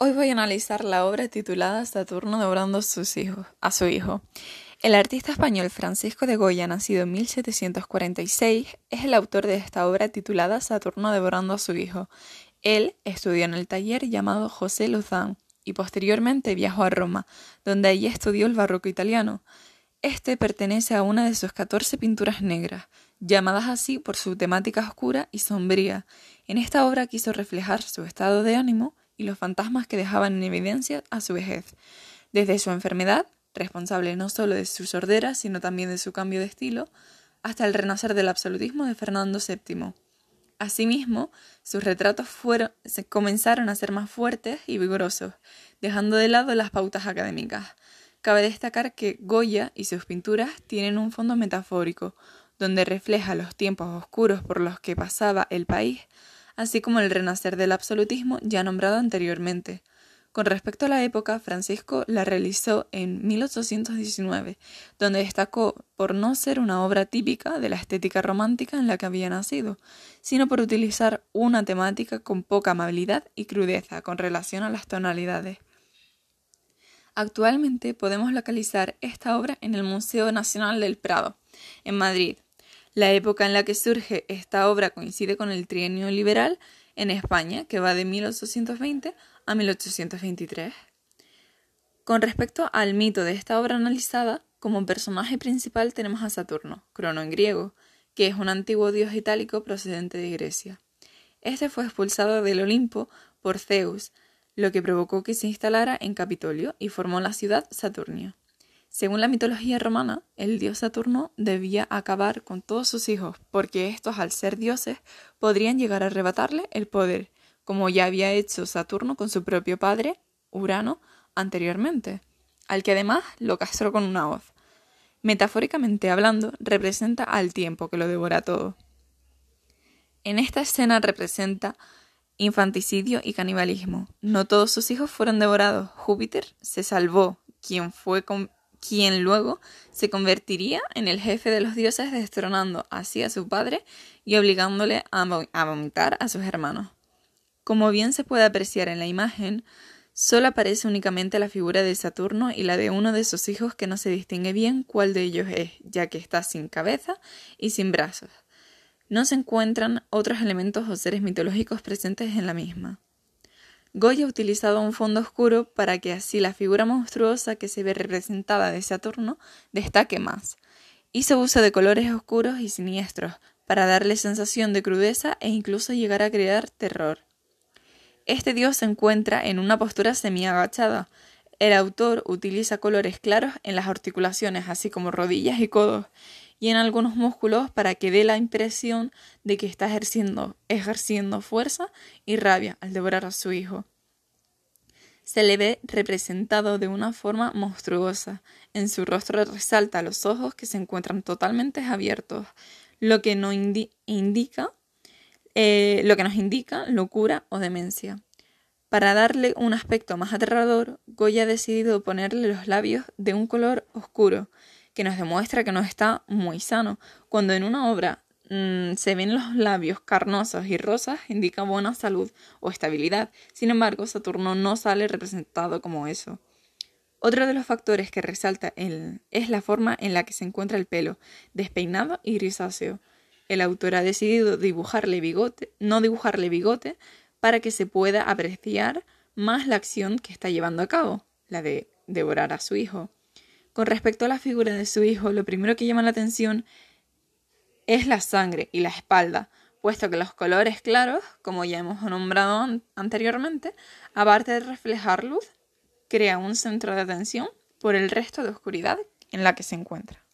Hoy voy a analizar la obra titulada Saturno devorando a, sus hijos, a su hijo. El artista español Francisco de Goya, nacido en 1746, es el autor de esta obra titulada Saturno devorando a su hijo. Él estudió en el taller llamado José Luzán y posteriormente viajó a Roma, donde allí estudió el barroco italiano. Este pertenece a una de sus catorce pinturas negras, llamadas así por su temática oscura y sombría. En esta obra quiso reflejar su estado de ánimo y los fantasmas que dejaban en evidencia a su vejez, desde su enfermedad, responsable no solo de su sordera, sino también de su cambio de estilo, hasta el renacer del absolutismo de Fernando VII. Asimismo, sus retratos fueron, se comenzaron a ser más fuertes y vigorosos, dejando de lado las pautas académicas. Cabe destacar que Goya y sus pinturas tienen un fondo metafórico, donde refleja los tiempos oscuros por los que pasaba el país, así como el renacer del absolutismo ya nombrado anteriormente. Con respecto a la época, Francisco la realizó en 1819, donde destacó por no ser una obra típica de la estética romántica en la que había nacido, sino por utilizar una temática con poca amabilidad y crudeza con relación a las tonalidades. Actualmente podemos localizar esta obra en el Museo Nacional del Prado, en Madrid, la época en la que surge esta obra coincide con el trienio liberal en España, que va de 1820 a 1823. Con respecto al mito de esta obra analizada, como personaje principal tenemos a Saturno, crono en griego, que es un antiguo dios itálico procedente de Grecia. Este fue expulsado del Olimpo por Zeus, lo que provocó que se instalara en Capitolio y formó la ciudad Saturnia. Según la mitología romana, el dios Saturno debía acabar con todos sus hijos, porque estos, al ser dioses, podrían llegar a arrebatarle el poder, como ya había hecho Saturno con su propio padre, Urano, anteriormente, al que además lo castró con una hoz. Metafóricamente hablando, representa al tiempo que lo devora todo. En esta escena representa infanticidio y canibalismo. No todos sus hijos fueron devorados. Júpiter se salvó, quien fue con quien luego se convertiría en el jefe de los dioses destronando así a su padre y obligándole a, vomitar a sus hermanos. Como bien se puede apreciar en la imagen, solo aparece únicamente la figura de Saturno y la de uno de sus hijos que no se distingue bien cuál de ellos es, ya que está sin cabeza y sin brazos. No se encuentran otros elementos o seres mitológicos presentes en la misma. Goya ha utilizado un fondo oscuro para que así la figura monstruosa que se ve representada de Saturno destaque más. Hizo uso de colores oscuros y siniestros para darle sensación de crudeza e incluso llegar a crear terror. Este dios se encuentra en una postura semi-agachada. El autor utiliza colores claros en las articulaciones, así como rodillas y codos, y en algunos músculos para que dé la impresión de que está ejerciendo, ejerciendo fuerza y rabia al devorar a su hijo. Se le ve representado de una forma monstruosa. En su rostro resalta los ojos que se encuentran totalmente abiertos, lo que, no indica, eh, lo que nos indica locura o demencia. Para darle un aspecto más aterrador, Goya ha decidido ponerle los labios de un color oscuro, que nos demuestra que no está muy sano. Cuando en una obra mm, se ven los labios carnosos y rosas, indica buena salud o estabilidad. Sin embargo, Saturno no sale representado como eso. Otro de los factores que resalta es la forma en la que se encuentra el pelo, despeinado y grisáceo. El autor ha decidido dibujarle bigote, no dibujarle bigote, para que se pueda apreciar más la acción que está llevando a cabo, la de devorar a su hijo. Con respecto a la figura de su hijo, lo primero que llama la atención es la sangre y la espalda, puesto que los colores claros, como ya hemos nombrado anteriormente, aparte de reflejar luz, crea un centro de atención por el resto de oscuridad en la que se encuentra.